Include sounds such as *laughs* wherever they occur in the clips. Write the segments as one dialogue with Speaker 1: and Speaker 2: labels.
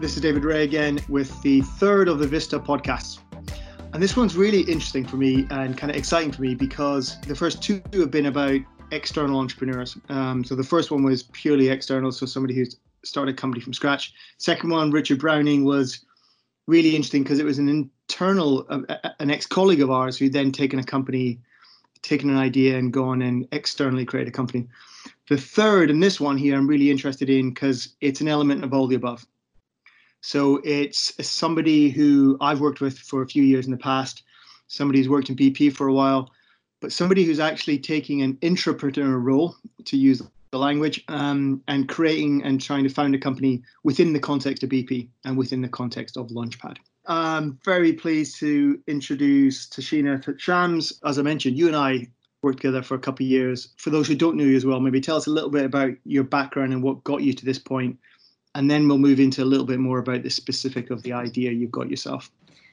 Speaker 1: This is David Ray again with the third of the Vista podcasts. And this one's really interesting for me and kind of exciting for me because the first two have been about external entrepreneurs. Um, so the first one was purely external, so somebody who's started a company from scratch. Second one, Richard Browning, was really interesting because it was an internal, uh, an ex-colleague of ours who then taken a company, taken an idea and gone and externally create a company. The third and this one here, I'm really interested in because it's an element of all the above. So it's somebody who I've worked with for a few years in the past, somebody who's worked in BP for a while, but somebody who's actually taking an intrapreneur role, to use the language, um, and creating and trying to found a company within the context of BP and within the context of Launchpad. I'm very pleased to introduce Tashina Shams. As I mentioned, you and I worked together for a couple of years. For those who don't know you as well, maybe tell us a little bit about your background and what got you to this point and then we'll move into a little bit more about the specific of the idea you've got yourself.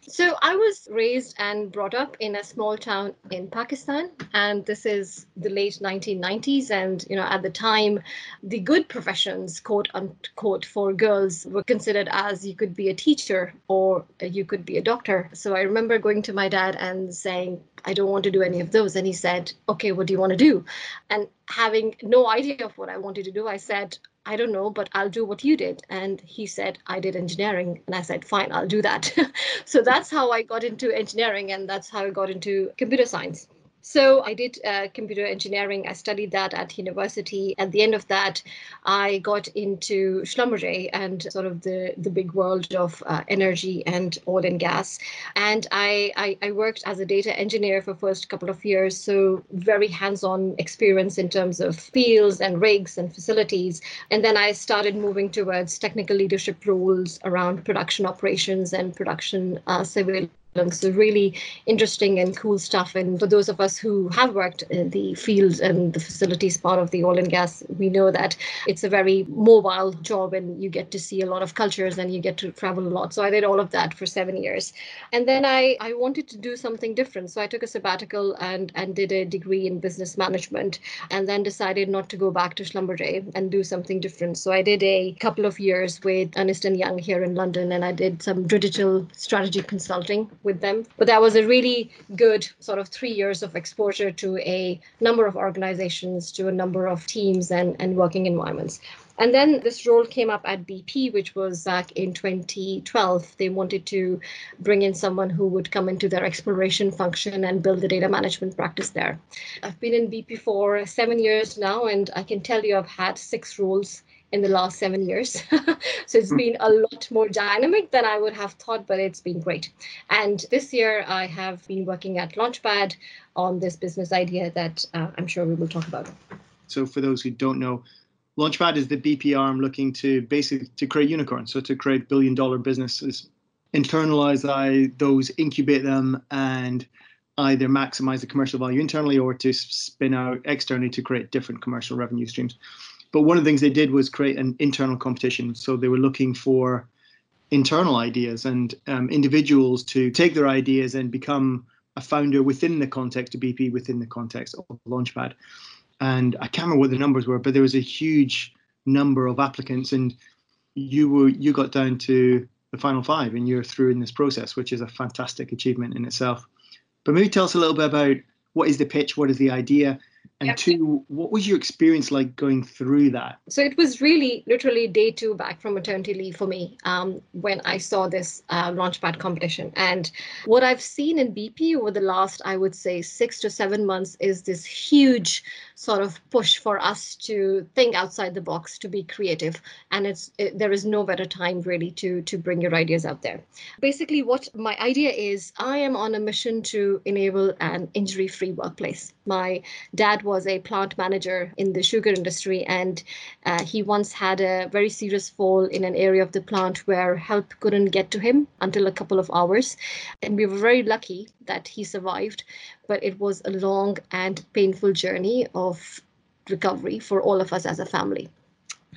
Speaker 2: So I was raised and brought up in a small town in Pakistan, and this is the late 1990s. And you know, at the time, the good professions, quote unquote, for girls were considered as you could be a teacher or you could be a doctor. So I remember going to my dad and saying, I don't want to do any of those. And he said, Okay, what do you want to do? And having no idea of what I wanted to do, I said, I don't know, but I'll do what you did. And he said, I did engineering. And I said, fine, I'll do that. *laughs* so that's how I got into engineering and that's how I got into computer science. So I did uh, computer engineering. I studied that at university. At the end of that, I got into Schlumberger and sort of the, the big world of uh, energy and oil and gas. And I, I, I, worked as a data engineer for first couple of years. So very hands-on experience in terms of fields and rigs and facilities. And then I started moving towards technical leadership roles around production operations and production uh, so really interesting and cool stuff. And for those of us who have worked in the fields and the facilities part of the oil and gas, we know that it's a very mobile job and you get to see a lot of cultures and you get to travel a lot. So I did all of that for seven years. And then I, I wanted to do something different. So I took a sabbatical and, and did a degree in business management and then decided not to go back to Schlumberger and do something different. So I did a couple of years with Ernst & Young here in London and I did some digital strategy consulting with them. But that was a really good sort of three years of exposure to a number of organizations, to a number of teams and, and working environments. And then this role came up at BP, which was back in 2012. They wanted to bring in someone who would come into their exploration function and build the data management practice there. I've been in BP for seven years now, and I can tell you I've had six roles in the last seven years. *laughs* so it's been a lot more dynamic than I would have thought, but it's been great. And this year I have been working at Launchpad on this business idea that uh, I'm sure we will talk about.
Speaker 1: So for those who don't know, Launchpad is the BP arm looking to basically to create unicorns, so to create billion dollar businesses, internalize those, incubate them, and either maximize the commercial value internally or to spin out externally to create different commercial revenue streams. But one of the things they did was create an internal competition. So they were looking for internal ideas and um, individuals to take their ideas and become a founder within the context of BP, within the context of Launchpad. And I can't remember what the numbers were, but there was a huge number of applicants, and you were you got down to the final five, and you're through in this process, which is a fantastic achievement in itself. But maybe tell us a little bit about what is the pitch, what is the idea, and yep. two, what was your experience like going through that?
Speaker 2: So it was really literally day two back from maternity leave for me um, when I saw this uh, Launchpad competition. And what I've seen in BP over the last, I would say, six to seven months is this huge sort of push for us to think outside the box, to be creative. And it's it, there is no better time really to to bring your ideas out there. Basically, what my idea is, I am on a mission to enable an injury-free workplace. My dad was a plant manager in the sugar industry, and uh, he once had a very serious fall in an area of the plant where help couldn't get to him until a couple of hours. And we were very lucky that he survived, but it was a long and painful journey of recovery for all of us as a family.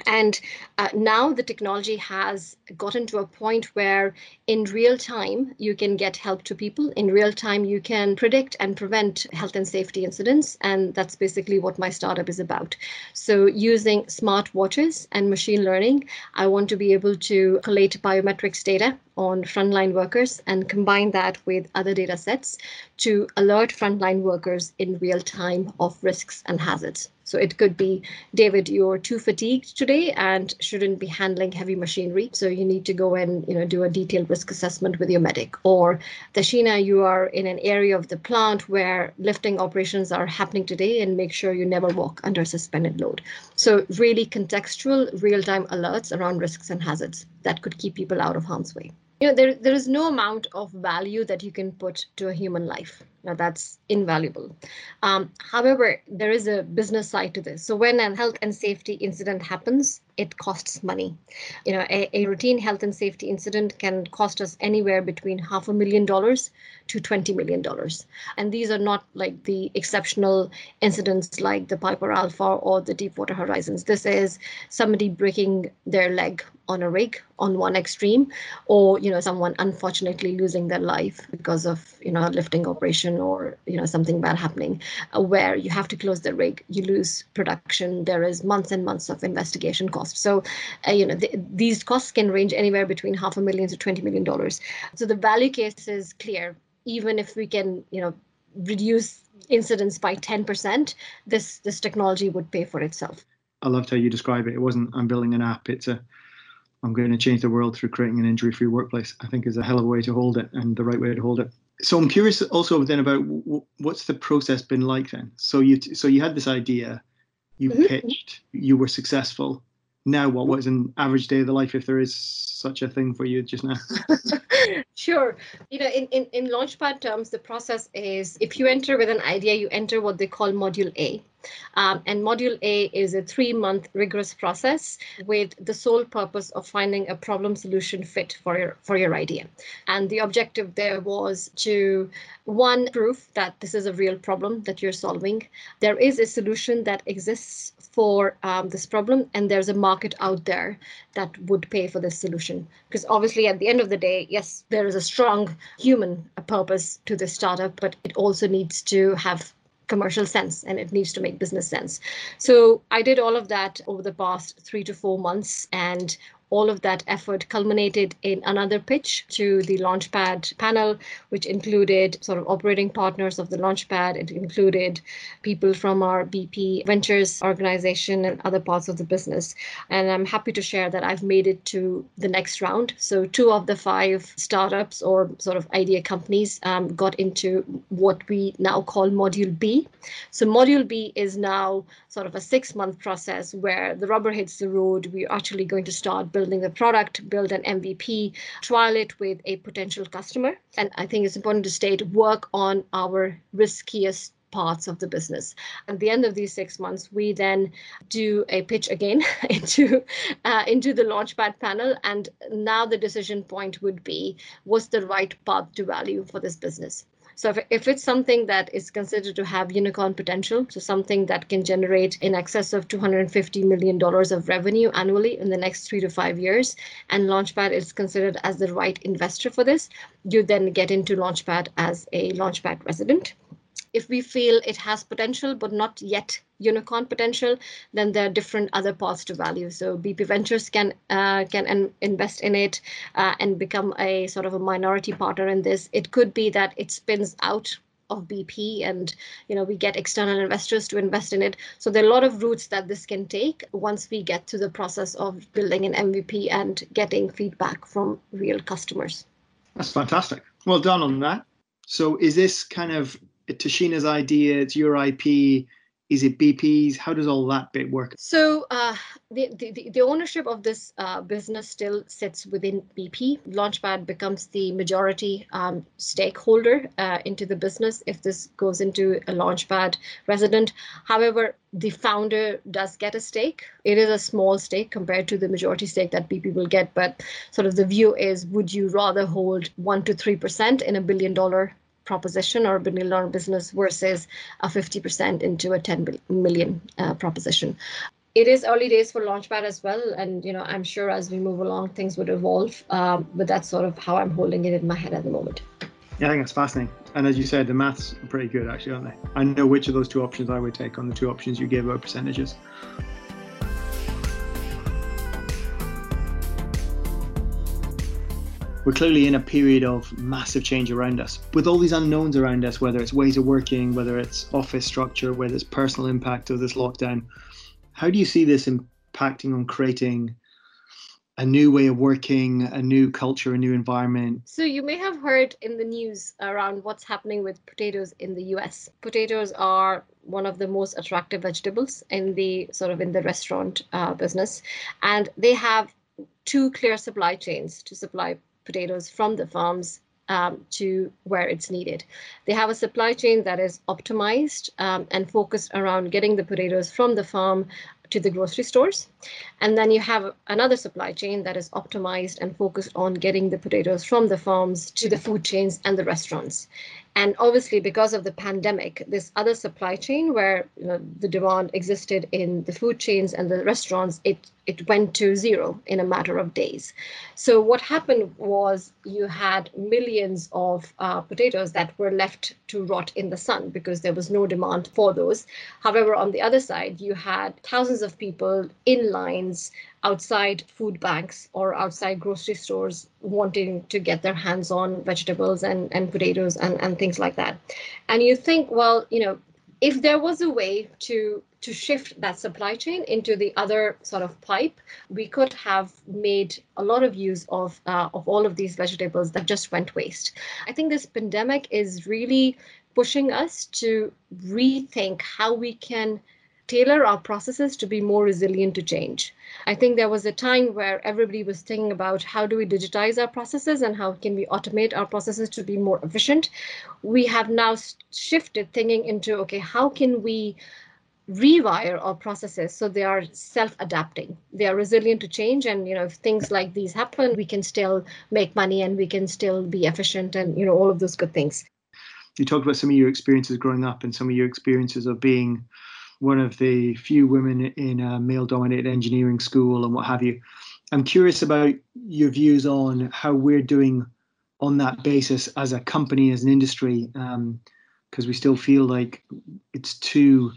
Speaker 2: And uh, now the technology has gotten to a point where, in real time, you can get help to people. In real time, you can predict and prevent health and safety incidents. And that's basically what my startup is about. So, using smart watches and machine learning, I want to be able to collate biometrics data on frontline workers and combine that with other data sets to alert frontline workers in real time of risks and hazards. So it could be, David, you're too fatigued today and shouldn't be handling heavy machinery. So you need to go and you know do a detailed risk assessment with your medic. Or Tashina, you are in an area of the plant where lifting operations are happening today and make sure you never walk under suspended load. So really contextual real-time alerts around risks and hazards that could keep people out of harm's way you know there, there is no amount of value that you can put to a human life now that's invaluable. Um, however there is a business side to this. So when a health and safety incident happens it costs money. You know a, a routine health and safety incident can cost us anywhere between half a million dollars to 20 million dollars. And these are not like the exceptional incidents like the piper alpha or the deepwater horizons. This is somebody breaking their leg on a rig on one extreme or you know someone unfortunately losing their life because of you know a lifting operation or you know something bad happening uh, where you have to close the rig you lose production there is months and months of investigation costs so uh, you know th- these costs can range anywhere between half a million to 20 million dollars so the value case is clear even if we can you know reduce incidents by 10% this this technology would pay for itself
Speaker 1: I loved how you describe it. It wasn't I'm building an app. It's a I'm going to change the world through creating an injury free workplace, I think is a hell of a way to hold it and the right way to hold it. So I'm curious also then about what's the process been like then? So you so you had this idea, you mm-hmm. pitched, you were successful. Now what was an average day of the life if there is such a thing for you just now? *laughs*
Speaker 2: sure. You know, in, in, in Launchpad terms, the process is if you enter with an idea, you enter what they call module A. Um, and Module A is a three month rigorous process with the sole purpose of finding a problem solution fit for your, for your idea. And the objective there was to one, prove that this is a real problem that you're solving. There is a solution that exists for um, this problem, and there's a market out there that would pay for this solution. Because obviously, at the end of the day, yes, there is a strong human purpose to this startup, but it also needs to have commercial sense and it needs to make business sense. So I did all of that over the past three to four months. And all of that effort culminated in another pitch to the Launchpad panel, which included sort of operating partners of the Launchpad. It included people from our BP Ventures organization and other parts of the business. And I'm happy to share that I've made it to the next round. So, two of the five startups or sort of idea companies um, got into what we now call Module B. So, Module B is now sort of a six month process where the rubber hits the road. We're actually going to start building the product, build an MVP, trial it with a potential customer. And I think it's important to state work on our riskiest parts of the business. At the end of these six months, we then do a pitch again *laughs* into uh, into the launchpad panel, and now the decision point would be: what's the right path to value for this business? So if, if it's something that is considered to have unicorn potential, so something that can generate in excess of $250 million of revenue annually in the next three to five years, and Launchpad is considered as the right investor for this, you then get into Launchpad as a Launchpad resident. If we feel it has potential but not yet unicorn potential, then there are different other paths to value. So BP Ventures can uh, can invest in it uh, and become a sort of a minority partner in this. It could be that it spins out of BP and you know we get external investors to invest in it. So there are a lot of routes that this can take once we get to the process of building an MVP and getting feedback from real customers.
Speaker 1: That's fantastic. Well done on that. So is this kind of Tashina's idea? It's your IP. Is it BP's? How does all that bit work?
Speaker 2: So uh, the, the, the ownership of this uh, business still sits within BP. Launchpad becomes the majority um, stakeholder uh, into the business if this goes into a Launchpad resident. However, the founder does get a stake. It is a small stake compared to the majority stake that BP will get, but sort of the view is would you rather hold 1 to 3% in a billion dollar proposition or a billion dollar business versus a 50% into a 10 million uh, proposition. it is early days for Launchpad as well, and you know I'm sure as we move along things would evolve. Um, but that's sort of how I'm holding it in my head at the moment.
Speaker 1: Yeah, I think that's fascinating. And as you said, the maths are pretty good actually, aren't they? I know which of those two options I would take on the two options you gave about percentages. We're clearly in a period of massive change around us. With all these unknowns around us, whether it's ways of working, whether it's office structure, whether it's personal impact of this lockdown, how do you see this impacting on creating a new way of working, a new culture, a new environment?
Speaker 2: So, you may have heard in the news around what's happening with potatoes in the US. Potatoes are one of the most attractive vegetables in the sort of in the restaurant uh, business, and they have two clear supply chains to supply potatoes from the farms um, to where it's needed. They have a supply chain that is optimized um, and focused around getting the potatoes from the farm to the grocery stores. And then you have another supply chain that is optimized and focused on getting the potatoes from the farms to the food chains and the restaurants. And obviously, because of the pandemic, this other supply chain where you know, the demand existed in the food chains and the restaurants, it it went to zero in a matter of days. So what happened was you had millions of uh, potatoes that were left to rot in the sun because there was no demand for those. However, on the other side, you had thousands of people in lines outside food banks or outside grocery stores wanting to get their hands on vegetables and, and potatoes and, and things like that. And you think, well, you know, if there was a way to to shift that supply chain into the other sort of pipe, we could have made a lot of use of uh, of all of these vegetables that just went waste. I think this pandemic is really pushing us to rethink how we can tailor our processes to be more resilient to change. I think there was a time where everybody was thinking about how do we digitize our processes and how can we automate our processes to be more efficient. We have now shifted thinking into okay, how can we rewire our processes so they are self-adapting they are resilient to change and you know if things like these happen we can still make money and we can still be efficient and you know all of those good things
Speaker 1: you talked about some of your experiences growing up and some of your experiences of being one of the few women in a male dominated engineering school and what have you. I'm curious about your views on how we're doing on that basis as a company, as an industry, because um, we still feel like it's too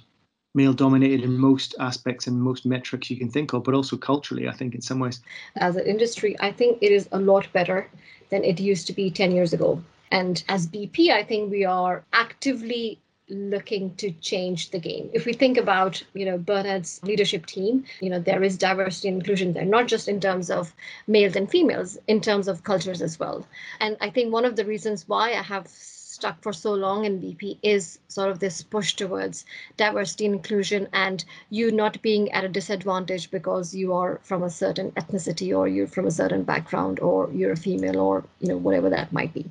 Speaker 1: male dominated in most aspects and most metrics you can think of, but also culturally, I think, in some ways.
Speaker 2: As an industry, I think it is a lot better than it used to be 10 years ago. And as BP, I think we are actively looking to change the game. If we think about, you know, Bernard's leadership team, you know, there is diversity and inclusion there, not just in terms of males and females, in terms of cultures as well. And I think one of the reasons why I have stuck for so long in BP is sort of this push towards diversity and inclusion and you not being at a disadvantage because you are from a certain ethnicity or you're from a certain background or you're a female or you know whatever that might be.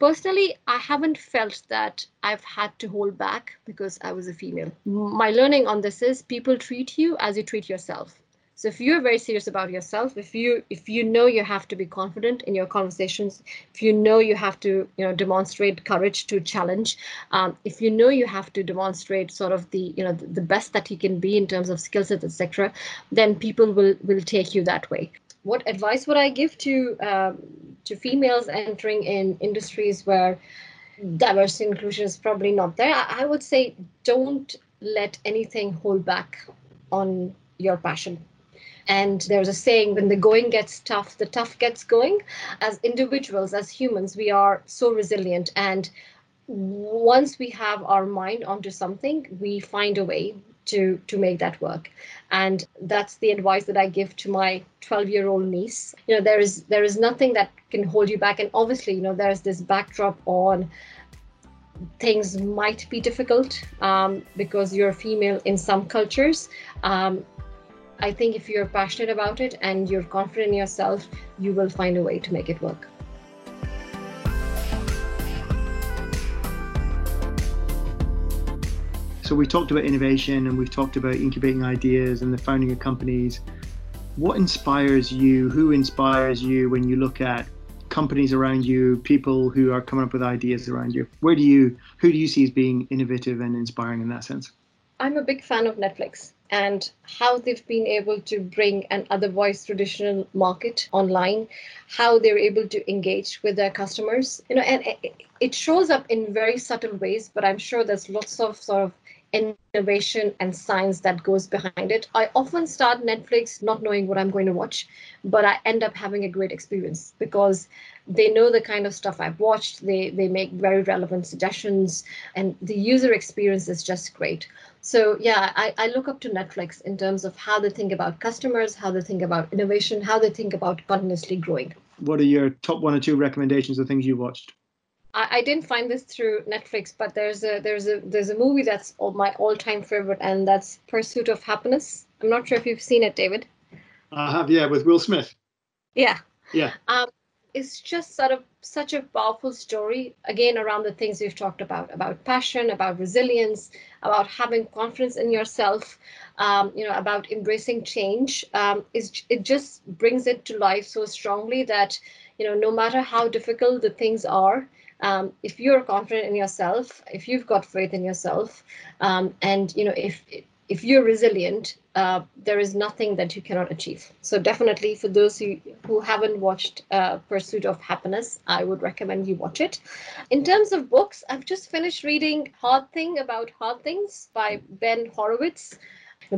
Speaker 2: Personally, I haven't felt that I've had to hold back because I was a female. My learning on this is people treat you as you treat yourself. So if you're very serious about yourself, if you if you know you have to be confident in your conversations, if you know you have to you know demonstrate courage to challenge, um, if you know you have to demonstrate sort of the you know the, the best that you can be in terms of skill sets, etc., then people will will take you that way. What advice would I give to um, to females entering in industries where diversity inclusion is probably not there? I, I would say don't let anything hold back on your passion and there's a saying when the going gets tough, the tough gets going. As individuals, as humans, we are so resilient. And once we have our mind onto something, we find a way to to make that work and that's the advice that i give to my 12 year old niece you know there is there is nothing that can hold you back and obviously you know there's this backdrop on things might be difficult um, because you're a female in some cultures um, I think if you're passionate about it and you're confident in yourself, you will find a way to make it work.
Speaker 1: So we talked about innovation and we've talked about incubating ideas and the founding of companies. What inspires you? Who inspires you when you look at companies around you, people who are coming up with ideas around you? Where do you who do you see as being innovative and inspiring in that sense?
Speaker 2: I'm a big fan of Netflix. And how they've been able to bring an otherwise traditional market online, how they're able to engage with their customers. You know, and it shows up in very subtle ways, but I'm sure there's lots of sort of innovation and science that goes behind it. I often start Netflix not knowing what I'm going to watch, but I end up having a great experience because they know the kind of stuff I've watched. They they make very relevant suggestions, and the user experience is just great. So yeah, I, I look up to Netflix in terms of how they think about customers, how they think about innovation, how they think about continuously growing.
Speaker 1: What are your top one or two recommendations of things you watched?
Speaker 2: I, I didn't find this through Netflix, but there's a there's a there's a movie that's all, my all-time favorite, and that's Pursuit of Happiness. I'm not sure if you've seen it, David.
Speaker 1: I have, yeah, with Will Smith.
Speaker 2: Yeah.
Speaker 1: Yeah.
Speaker 2: Um, it's just sort of such a powerful story again around the things we've talked about about passion about resilience about having confidence in yourself um, you know about embracing change um, is it just brings it to life so strongly that you know no matter how difficult the things are um, if you're confident in yourself if you've got faith in yourself um, and you know if if you're resilient uh, there is nothing that you cannot achieve. So definitely for those who, who haven't watched uh, pursuit of happiness i would recommend you watch it. In terms of books i've just finished reading hard thing about hard things by ben horowitz.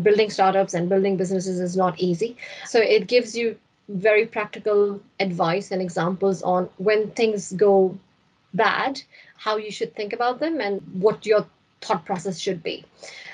Speaker 2: Building startups and building businesses is not easy. So it gives you very practical advice and examples on when things go bad, how you should think about them, and what your thought process should be.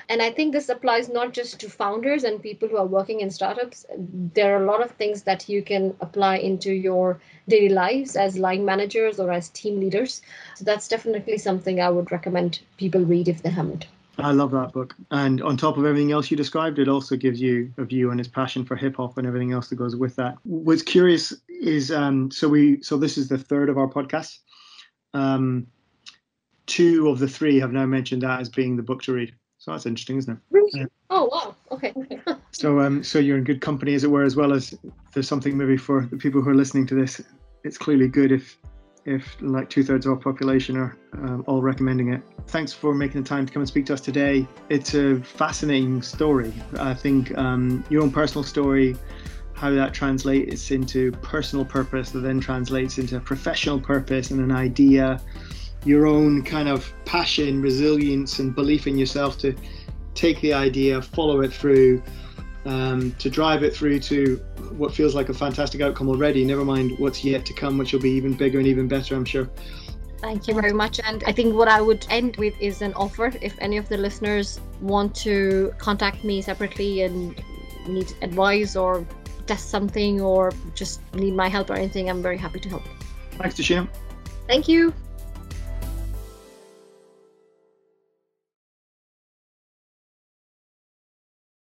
Speaker 2: And I think this applies not just to founders and people who are working in startups. There are a lot of things that you can apply into your daily lives as line managers or as team leaders. So that's definitely something I would recommend people read if they haven't.
Speaker 1: I love that book. And on top of everything else you described, it also gives you a view on his passion for hip hop and everything else that goes with that. What's curious is um, so we so this is the third of our podcast. Um, two of the three have now mentioned that as being the book to read. So that's interesting, isn't it?
Speaker 2: Really? Yeah. Oh wow. Okay. *laughs*
Speaker 1: so um, so you're in good company, as it were, as well as there's something maybe for the people who are listening to this. It's clearly good if if like two thirds of our population are um, all recommending it. Thanks for making the time to come and speak to us today. It's a fascinating story. I think um, your own personal story how that translates into personal purpose that then translates into professional purpose and an idea your own kind of passion resilience and belief in yourself to take the idea follow it through um, to drive it through to what feels like a fantastic outcome already never mind what's yet to come which will be even bigger and even better i'm sure
Speaker 2: Thank you very much. And I think what I would end with is an offer. If any of the listeners want to contact me separately and need advice or test something or just need my help or anything, I'm very happy to help.
Speaker 1: Thanks, Tashina.
Speaker 2: Thank you.